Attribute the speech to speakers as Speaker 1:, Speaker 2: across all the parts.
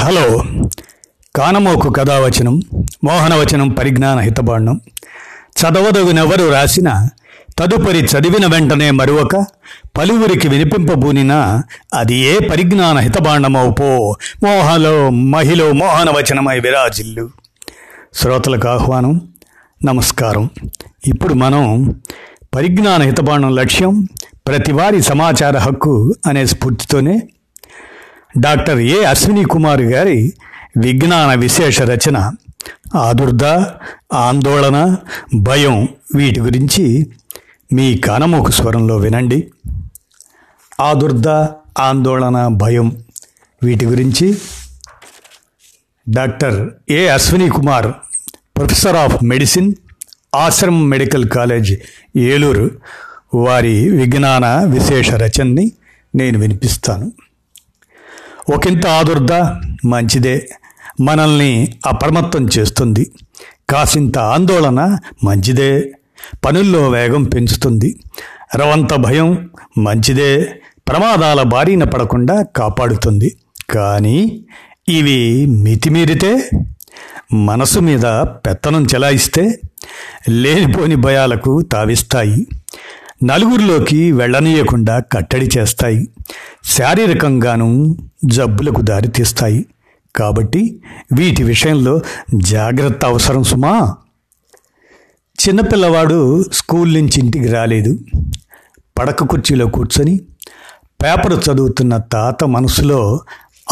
Speaker 1: Hello. కానమోకు కథావచనం మోహనవచనం పరిజ్ఞాన హితబాండం. చదవదగునెవరు రాసిన తదుపరి చదివిన వెంటనే మరొక పలువురికి వినిపింపబూనిన అది ఏ పరిజ్ఞాన హితబాండమవు మోహలో మహిళ మోహనవచనమై విరాజిల్లు. శ్రోతలకు ఆహ్వానం నమస్కారం. ఇప్పుడు మనం పరిజ్ఞాన హితబాండం లక్ష్యం ప్రతివారి సమాచార హక్కు అనే స్ఫూర్తితోనే డాక్టర్ ఏ అశ్విని కుమార్ గారి విజ్ఞాన విశేష రచన. ఆదుర్ద ఆందోళన భయం వీటి గురించి మీ కానమోకు స్వరంలో వినండి. ఆదుర్ద ఆందోళన భయం వీటి గురించి doctor A Ashwini Kumar professor of medicine Ashram medical college Eluru వారి విజ్ఞాన విశేష రచనని నేను వినిపిస్తాను. ఒకంత ఆదుర్ద మంచిదే. మనల్ని అప్రమత్తం చేస్తుంది. కాసింత ఆందోళన మంచిదే. పనుల్లో వేగం పెంచుతుంది. రవంత భయం మంచిదే. ప్రమాదాల బారిన పడకుండా కాపాడుతుంది. కానీ ఇవి మితిమీరితే మనసు మీద పెత్తనం చెలాయిస్తే లేనిపోని భయాలకు తావిస్తాయి. నలుగురిలోకి వెళ్ళనీయకుండా కట్టడి చేస్తాయి. శారీరకంగాను జబ్బులకు దారితీస్తాయి కాబట్టి వీటి విషయంలో జాగ్రత్త అవసరం సుమా. చిన్నపిల్లవాడు స్కూల్ నుంచి ఇంటికి రాలేదు. పడక కుర్చీలో కూర్చొని పేపర్ చదువుతున్న తాత మనసులో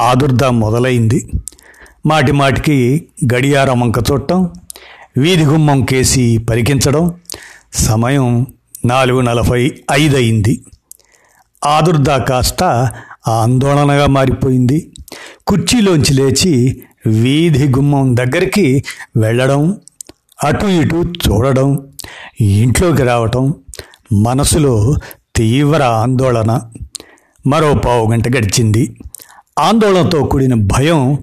Speaker 1: ఆదుర్ద మొదలైంది. మాటి మాటికి గడియారం వంక చూడటం వీధి గుమ్మం కేసి పరికించడం సమయం నాలుగు నలభై ఐదు అయింది ఆదుర్ద కాస్త ఆందోళనగా మారిపోయింది. కుర్చీలోంచి లేచి వీధి గుమ్మం దగ్గరికి వెళ్ళడం అటు ఇటు చూడడం ఇంట్లోకి రావటం మనసులో తీవ్ర ఆందోళన. మరో పావు గంట గడిచింది. ఆందోళనతో కూడిన భయం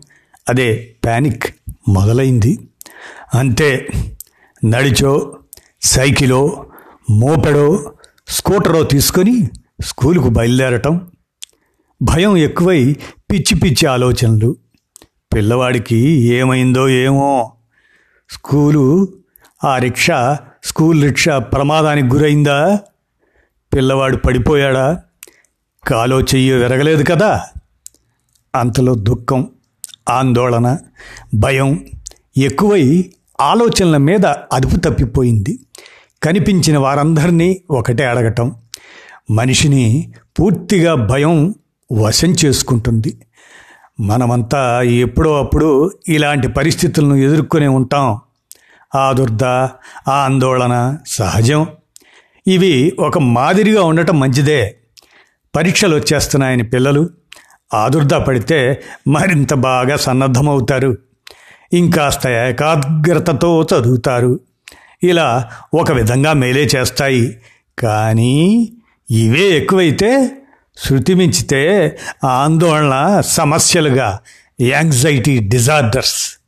Speaker 1: అదే ప్యానిక్ మొదలైంది. అంతే నడిచో సైకిలో మోపెడో స్కూటరో తీసుకొని స్కూలుకు బయలుదేరటం. భయం ఎక్కువై పిచ్చి పిచ్చి ఆలోచనలు. పిల్లవాడికి ఏమైందో ఏమో. స్కూలు ఆ రిక్షా స్కూల్ రిక్షా ప్రమాదానికి గురైందా? పిల్లవాడు పడిపోయాడా? కాలో చెయ్యో విరగలేదు కదా? అంతలో దుఃఖం ఆందోళన భయం ఎక్కువై ఆలోచనల మీద అదుపు తప్పిపోయింది. కనిపించిన వారందరినీ ఒకటే అడగటం మనిషిని పూర్తిగా భయం వశం చేసుకుంటుంది. మనమంతా ఎప్పుడో అప్పుడు ఇలాంటి పరిస్థితులను ఎదుర్కొనే ఉంటాం. ఆదుర్ద ఆందోళన సహజం. ఇవి ఒక మాదిరిగా ఉండటం మంచిదే. పరీక్షలు వచ్చేస్తున్నాయని పిల్లలు ఆదుర్ద పడితే మరింత బాగా సన్నద్ధమవుతారు. ఇంకాస్త ఏకాగ్రతతో చదువుతారు. ఇలా ఒక విధంగా మేలే చేస్తాయి. కానీ ఇవే ఎక్కువైతే శృతి మించితే ఆందోళన సమస్యలుగా యాంగ్జైటీ డిజార్డర్స్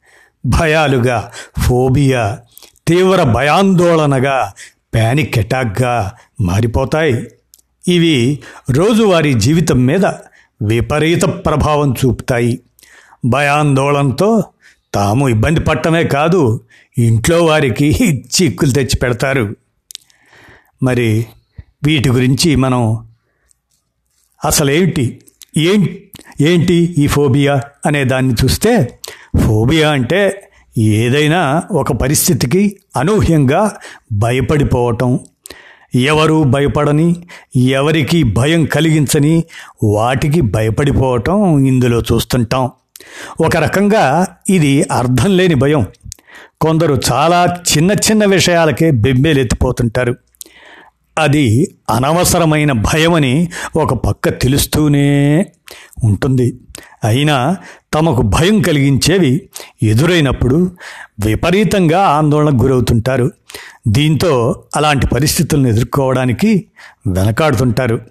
Speaker 1: భయాలుగా ఫోబియా తీవ్ర భయాందోళనగా ప్యానిక్ అటాక్గా మారిపోతాయి. ఇవి రోజువారీ జీవితం మీద విపరీత ప్రభావం చూపుతాయి. భయాందోళనతో తాము ఇబ్బంది పట్టమే కాదు ఇంట్లో వారికి చిక్కులు తెచ్చి పెడతారు. మరి వీటి గురించి మనం అసలేంటి ఏం ఏంటి ఈ ఫోబియా అనే దాన్ని చూస్తే ఫోబియా అంటే ఏదైనా ఒక పరిస్థితికి అనూహ్యంగా భయపడిపోవటం. ఎవరు భయపడని ఎవరికి భయం కలిగించని వాటికి భయపడిపోవటం ఇందులో చూస్తుంటాం. ఒక రకంగా ఇది అర్థం లేని భయం. కొందరు చాలా చిన్న చిన్న విషయాలకే బెంబేలెత్తిపోతుంటారు. అది అనవసరమైన భయమని ఒక పక్క తెలుస్తూనే ఉంటుంది. అయినా తమకు భయం కలిగించేవి ఎదురైనప్పుడు విపరీతంగా ఆందోళనకు గురవుతుంటారు. దీంతో అలాంటి పరిస్థితులను ఎదుర్కోవడానికి వెనకాడుతుంటారు.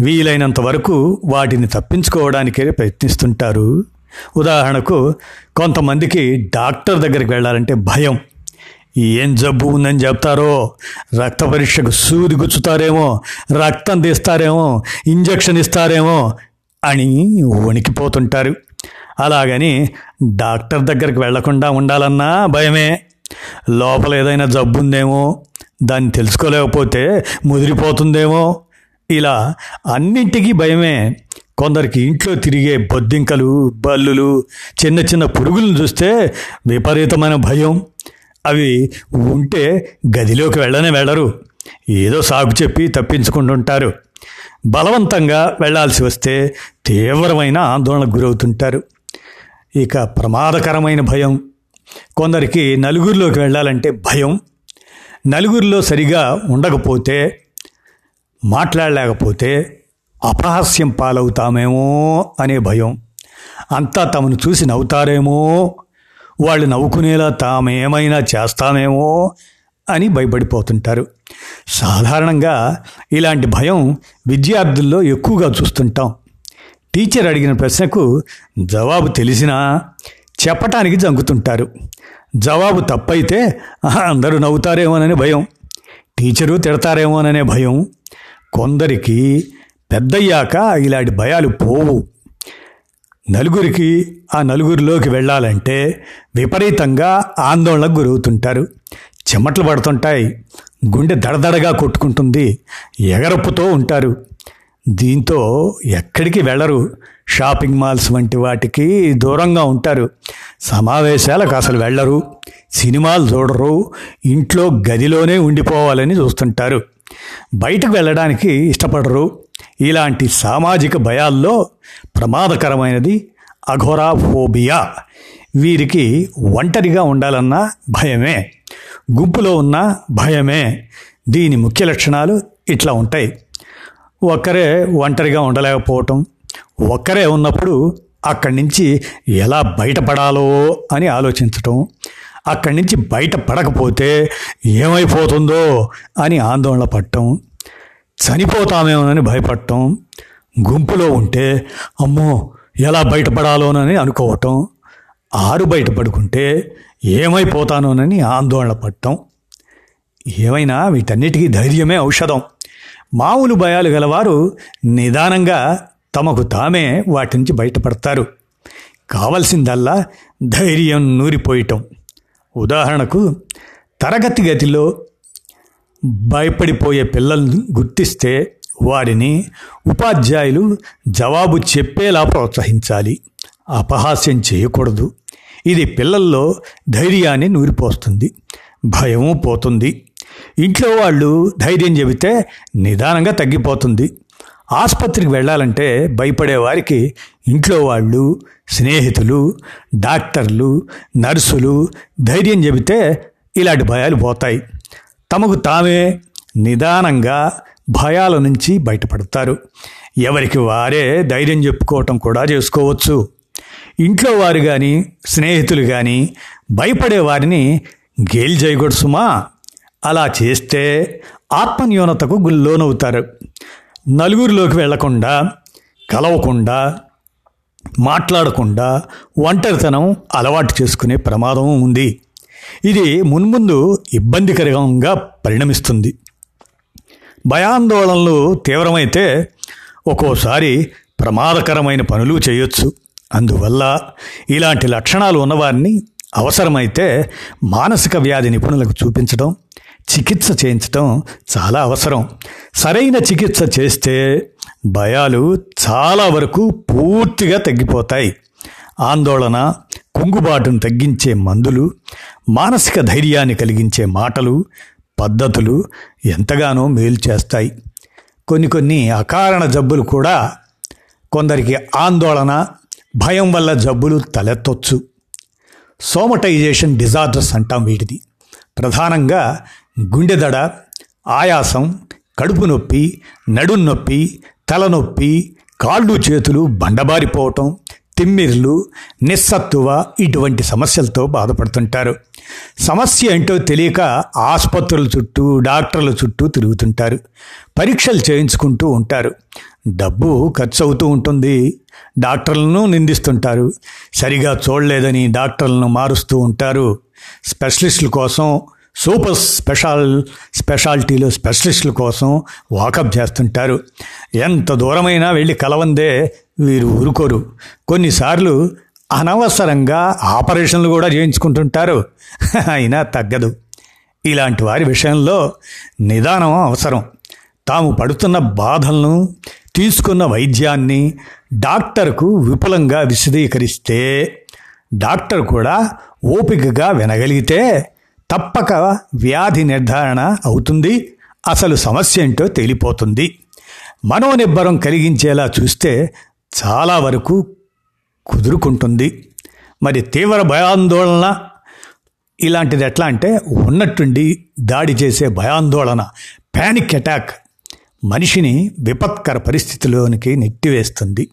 Speaker 1: వీలైనంత వరకు వాటిని తప్పించుకోవడానికే ప్రయత్నిస్తుంటారు. ఉదాహరణకు కొంతమందికి డాక్టర్ దగ్గరికి వెళ్ళాలంటే భయం. ఏం జబ్బు ఉందని చెప్తారో రక్త పరీక్షకు సూది గుచ్చుతారేమో రక్తం తీస్తారేమో ఇంజక్షన్ ఇస్తారేమో అని వణికిపోతుంటారు. అలాగని డాక్టర్ దగ్గరికి వెళ్ళకుండా ఉండాలన్నా భయమే. లోపల ఏదైనా జబ్బు ఉందేమో దాన్ని తెలుసుకోలేకపోతే ముదిరిపోతుందేమో ఇలా అన్నింటికీ భయమే. కొందరికి ఇంట్లో తిరిగే బొద్దింకలు బల్లులు చిన్న చిన్న పురుగులను చూస్తే విపరీతమైన భయం. అవి ఉంటే గదిలోకి వెళ్ళనే వెళ్ళరు. ఏదో సాగు చెప్పి తప్పించుకుంటుంటారు. బలవంతంగా వెళ్ళాల్సి వస్తే తీవ్రమైన ఆందోళనకు గురవుతుంటారు. ఇక ప్రమాదకరమైన భయం. కొందరికి నలుగురిలోకి వెళ్ళాలంటే భయం. నలుగురిలో సరిగా ఉండకపోతే మాట్లాడలేకపోతే అపహాస్యం పాలవుతామేమో అనే భయం. అంతా తమను చూసి నవ్వుతారేమో? వాళ్ళు నవ్వుకునేలా తామేమైనా చేస్తామేమో అని భయపడిపోతుంటారు. సాధారణంగా ఇలాంటి భయం విద్యార్థుల్లో ఎక్కువగా చూస్తుంటాం. టీచర్ అడిగిన ప్రశ్నకు జవాబు తెలిసినా చెప్పటానికి జంకుతుంటారు. జవాబు తప్పైతే అందరూ నవ్వుతారేమోననే భయం. టీచరు తిడతారేమోననే భయం. కొందరికి పెద్దయ్యాక ఇలాంటి భయాలు పోవు. నలుగురికి ఆ నలుగురిలోకి వెళ్ళాలంటే విపరీతంగా ఆందోళనకు గురవుతుంటారు. చెమట్లు పడుతుంటాయి. గుండె దడదడగా కొట్టుకుంటుంది. ఎగరప్పుతో ఉంటారు. దీంతో ఎక్కడికి వెళ్ళరు. షాపింగ్ మాల్స్ వంటి వాటికి దూరంగా ఉంటారు. సమావేశాలకు అసలు వెళ్ళరు. సినిమాలు చూడరు. ఇంట్లో గదిలోనే ఉండిపోవాలని చూస్తుంటారు. బయటకు వెళ్ళడానికి ఇష్టపడరు. ఇలాంటి సామాజిక భయాల్లో ప్రమాదకరమైనది అఘోరాఫోబియా. వీరికి ఒంటరిగా ఉండాలన్న భయమే. గుంపులో ఉన్న భయమే. దీని ముఖ్య లక్షణాలు ఇట్లా ఉంటాయి. ఒక్కరే ఒంటరిగా ఉండలేకపోవటం. ఒక్కరే ఉన్నప్పుడు అక్కడి నుంచి ఎలా బయటపడాలో అని ఆలోచించటం. అక్కడి నుంచి బయట పడకపోతే ఏమైపోతుందో అని ఆందోళన పడటం చనిపోతామేమోనని భయపడటం గుంపులో ఉంటే అమ్మో ఎలా బయటపడాలోనని అనుకోవటం. ఆరు బయటపడుకుంటే ఏమైపోతానోనని ఆందోళన పడటం ఏమైనా వీటన్నిటికీ ధైర్యమే ఔషధం. మామూలు భయాలు గలవారు నిదానంగా తమకు తామే వాటి నుంచి బయటపడతారు. కావలసిందల్లా ధైర్యం నూరిపోయటం. ఉదాహరణకు తరగతి గదిలో భయపడిపోయే పిల్లల్ని గుర్తిస్తే వారిని ఉపాధ్యాయులు జవాబు చెప్పేలా ప్రోత్సహించాలి. అపహాస్యం చేయకూడదు. ఇది పిల్లల్లో ధైర్యాన్ని నూరిపోస్తుంది. భయము పోతుంది. ఇంట్లో వాళ్ళు ధైర్యం చెబితే నిదానంగా తగ్గిపోతుంది. ఆసుపత్రికి వెళ్ళాలంటే భయపడేవారికి ఇంట్లో వాళ్ళు స్నేహితులు డాక్టర్లు నర్సులు ధైర్యం చెబితే ఇలాంటి భయాలు పోతాయి. తమకు తామే నిదానంగా భయాల నుంచి బయటపడతారు. ఎవరికి వారే ధైర్యం చెప్పుకోవటం కూడా చేసుకోవచ్చు. ఇంట్లో వారు కానీ స్నేహితులు కానీ భయపడే వారిని గేల్ చేయకూడదు సుమా. అలా చేస్తే ఆత్మన్యూనతకు లోనవుతారు నలుగురిలోకి వెళ్ళకుండా కలవకుండా మాట్లాడకుండా ఒంటరితనం అలవాటు చేసుకునే ప్రమాదం ఉంది. ఇది మున్ముందు ఇబ్బందికరంగా పరిణమిస్తుంది. భయాందోళనలు తీవ్రమైతే ఒక్కోసారి ప్రమాదకరమైన పనులు చేయొచ్చు. అందువల్ల ఇలాంటి లక్షణాలు ఉన్నవారిని అవసరమైతే మానసిక వ్యాధి నిపుణులకు చూపించడం చికిత్స చేయించటం చాలా అవసరం. సరైన చికిత్స చేస్తే భయాలు చాలా వరకు పూర్తిగా తగ్గిపోతాయి. ఆందోళన కుంగుబాటును తగ్గించే మందులు మానసిక ధైర్యాన్ని కలిగించే మాటలు పద్ధతులు ఎంతగానో మేలు చేస్తాయి. కొన్ని కొన్ని అకారణ జబ్బులు కూడా కొందరికి ఆందోళన భయం వల్ల జబ్బులు తలెత్తొచ్చు. సోమటైజేషన్ డిజార్డర్స్ అంటాం వీటిది ప్రధానంగా గుండెదడ ఆయాసం కడుపు నొప్పి నడుం నొప్పి తలనొప్పి కాళ్ళు చేతులు బండబారిపోవటం తిమ్మిర్లు నిస్సత్తువ ఇటువంటి సమస్యలతో బాధపడుతుంటారు. సమస్య ఏంటో తెలియక ఆసుపత్రుల చుట్టూ డాక్టర్ల చుట్టూ తిరుగుతుంటారు. పరీక్షలు చేయించుకుంటూ ఉంటారు. డబ్బు ఖర్చు అవుతూ ఉంటుంది. డాక్టర్లను నిందిస్తుంటారు. సరిగా చూడలేదని డాక్టర్లను మారుస్తూ ఉంటారు. స్పెషలిస్టుల కోసం సూపర్ స్పెషల్ స్పెషాలిటీలో స్పెషలిస్టుల కోసం వాకప్ చేస్తుంటారు. ఎంత దూరమైనా వెళ్ళి కలవందే వీరు ఊరుకోరు. కొన్నిసార్లు అనవసరంగా ఆపరేషన్లు కూడా చేయించుకుంటుంటారు. అయినా తగ్గదు. ఇలాంటి వారి విషయంలో నిదానం అవసరం. తాము పడుతున్న బాధలను తీసుకున్న వైద్యాన్ని డాక్టర్కు విపులంగా విశదీకరిస్తే డాక్టర్ కూడా ఓపికగా వినగలిగితే తప్పక వ్యాధి నిర్ధారణ అవుతుంది. అసలు సమస్య ఏంటో తేలిపోతుంది. మనోనిబ్బరం కలిగించేలా చూస్తే చాలా వరకు కుదురుకుంటుంది. మరి తీవ్ర భయాందోళన ఇలాంటిది ఎట్లా అంటే ఉన్నట్టుండి దాడి చేసే భయాందోళన ప్యానిక్ అటాక్ మనిషిని విపత్కర పరిస్థితిలోనికి నెట్టివేస్తుంది.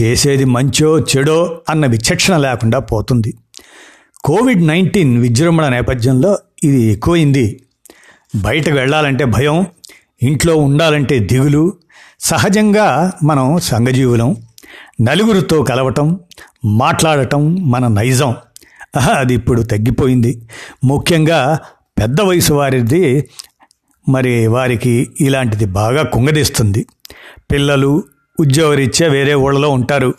Speaker 1: చేసేది మంచో చెడో అన్న విచక్షణ లేకుండా పోతుంది. కోవిడ్ నైన్టీన్ విజృంభణ నేపథ్యంలో ఇది ఎక్కువైంది. బయటకు వెళ్ళాలంటే భయం ఇంట్లో ఉండాలంటే దిగులు సహజంగా మనం సంఘజీవులం నలుగురితో కలవటం మాట్లాడటం మన నైజం. అది ఇప్పుడు తగ్గిపోయింది. ముఖ్యంగా పెద్ద వయసు వారిది మరి వారికి ఇలాంటిది బాగా కుంగదీస్తుంది. పిల్లలు ఉద్యోగరీత్యా వేరే ఊళ్ళలో ఉంటారు.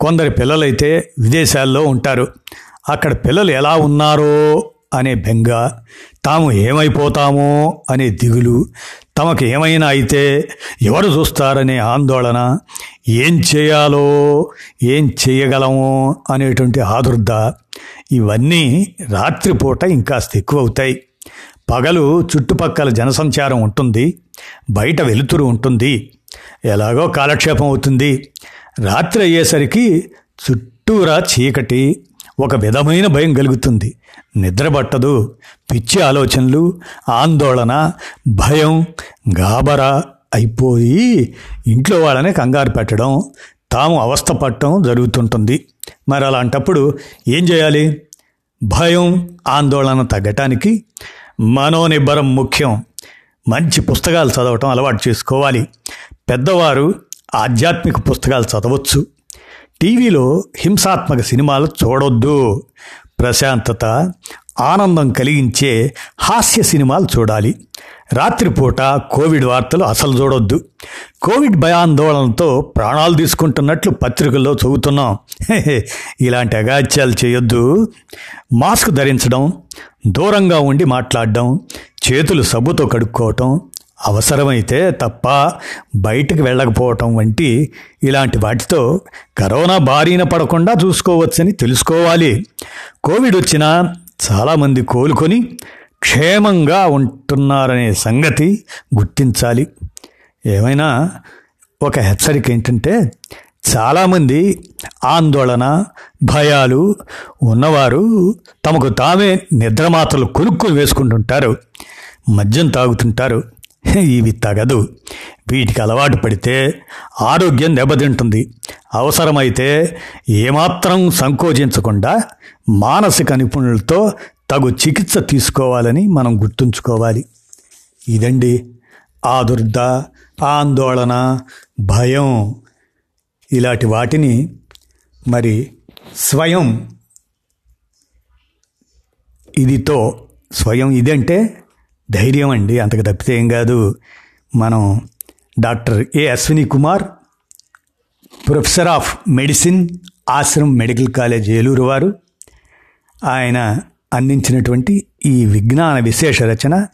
Speaker 1: కొందరి పిల్లలైతే విదేశాల్లో ఉంటారు. అక్కడ పిల్లలు ఎలా ఉన్నారో అనే బెంగ తాము ఏమైపోతామో అనే దిగులు తమకు ఏమైనా అయితే ఎవరు చూస్తారనే ఆందోళన ఏం చేయాలో ఏం చేయగలమో అనేటువంటి ఆదుర్ద. ఇవన్నీ రాత్రిపూట ఇంకాస్త ఎక్కువ అవుతాయి పగలు చుట్టుపక్కల జనసంచారం ఉంటుంది. బయట వెలుతురు ఉంటుంది. ఎలాగో కాలక్షేపం అవుతుంది. రాత్రి అయ్యేసరికి చుట్టూరా చీకటి ఒక విధమైన భయం కలుగుతుంది నిద్రపట్టదు. పిచ్చి ఆలోచనలు ఆందోళన భయం గాబరా అయిపోయి ఇంట్లో వాళ్ళనే కంగారు పెట్టడం తాము అవస్థ పట్టడం జరుగుతుంటుంది. మరి అలాంటప్పుడు ఏం చేయాలి? భయం ఆందోళన తగ్గటానికి మనోనిబ్బరం ముఖ్యం. మంచి పుస్తకాలు చదవటం అలవాటు చేసుకోవాలి. పెద్దవారు ఆధ్యాత్మిక పుస్తకాలు చదవచ్చు. టీవీలో హింసాత్మక సినిమాలు చూడొద్దు. ప్రశాంతత ఆనందం కలిగించే హాస్య సినిమాలు చూడాలి. రాత్రిపూట కోవిడ్ వార్తలు అసలు చూడొద్దు. కోవిడ్ భయాందోళనతో ప్రాణాలు తీసుకుంటున్నట్లు పత్రికల్లో చదువుతున్నాం ఇలాంటి అగాత్యాలు చేయొద్దు. మాస్క్ ధరించడం దూరంగా ఉండి మాట్లాడడం చేతులు సబ్బుతో కడుక్కోవటం అవసరమైతే తప్ప బయటకు వెళ్ళకపోవటం వంటి ఇలాంటి వాటితో కరోనా బారిన పడకుండా చూసుకోవచ్చని తెలుసుకోవాలి. కోవిడ్ వచ్చినా చాలామంది కోలుకొని క్షేమంగా ఉంటున్నారనే సంగతి గుర్తించాలి. ఏమైనా ఒక హెచ్చరిక ఏంటంటే చాలామంది ఆందోళన భయాలు ఉన్నవారు తమకు తామే నిద్రమాత్రలు కొనుక్కొని వేసుకుంటుంటారు మద్యం తాగుతుంటారు. ఇవి తగదు. వీటికి అలవాటు పడితే ఆరోగ్యం దెబ్బతింటుంది. అవసరమైతే ఏమాత్రం సంకోచించకుండా మానసిక నిపుణులతో తగు చికిత్స తీసుకోవాలని మనం గుర్తుంచుకోవాలి. ఇదండి ఆదుర్ద ఆందోళన భయం. ఇలాంటి వాటిని మరి స్వయం ఇదితో స్వయం ఇదంటే ధైర్యం అండి. అంతకు తప్పితే ఏం కాదు. మనం doctor A Ashwini Kumar professor of medicine Ashram medical college Eluru వారు. ఆయన అందించినటువంటి ఈ విజ్ఞాన విశేష రచన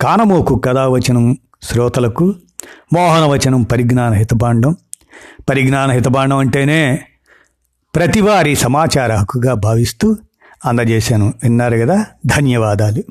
Speaker 1: కానమోకు కథావచనం శ్రోతలకు మోహనవచనం పరిజ్ఞాన హితబాండం పరిజ్ఞాన హితబాండం అంటేనే ప్రతివారి సమాచార హక్కుగా భావిస్తూ అందజేశాను. విన్నారు కదా? ధన్యవాదాలు.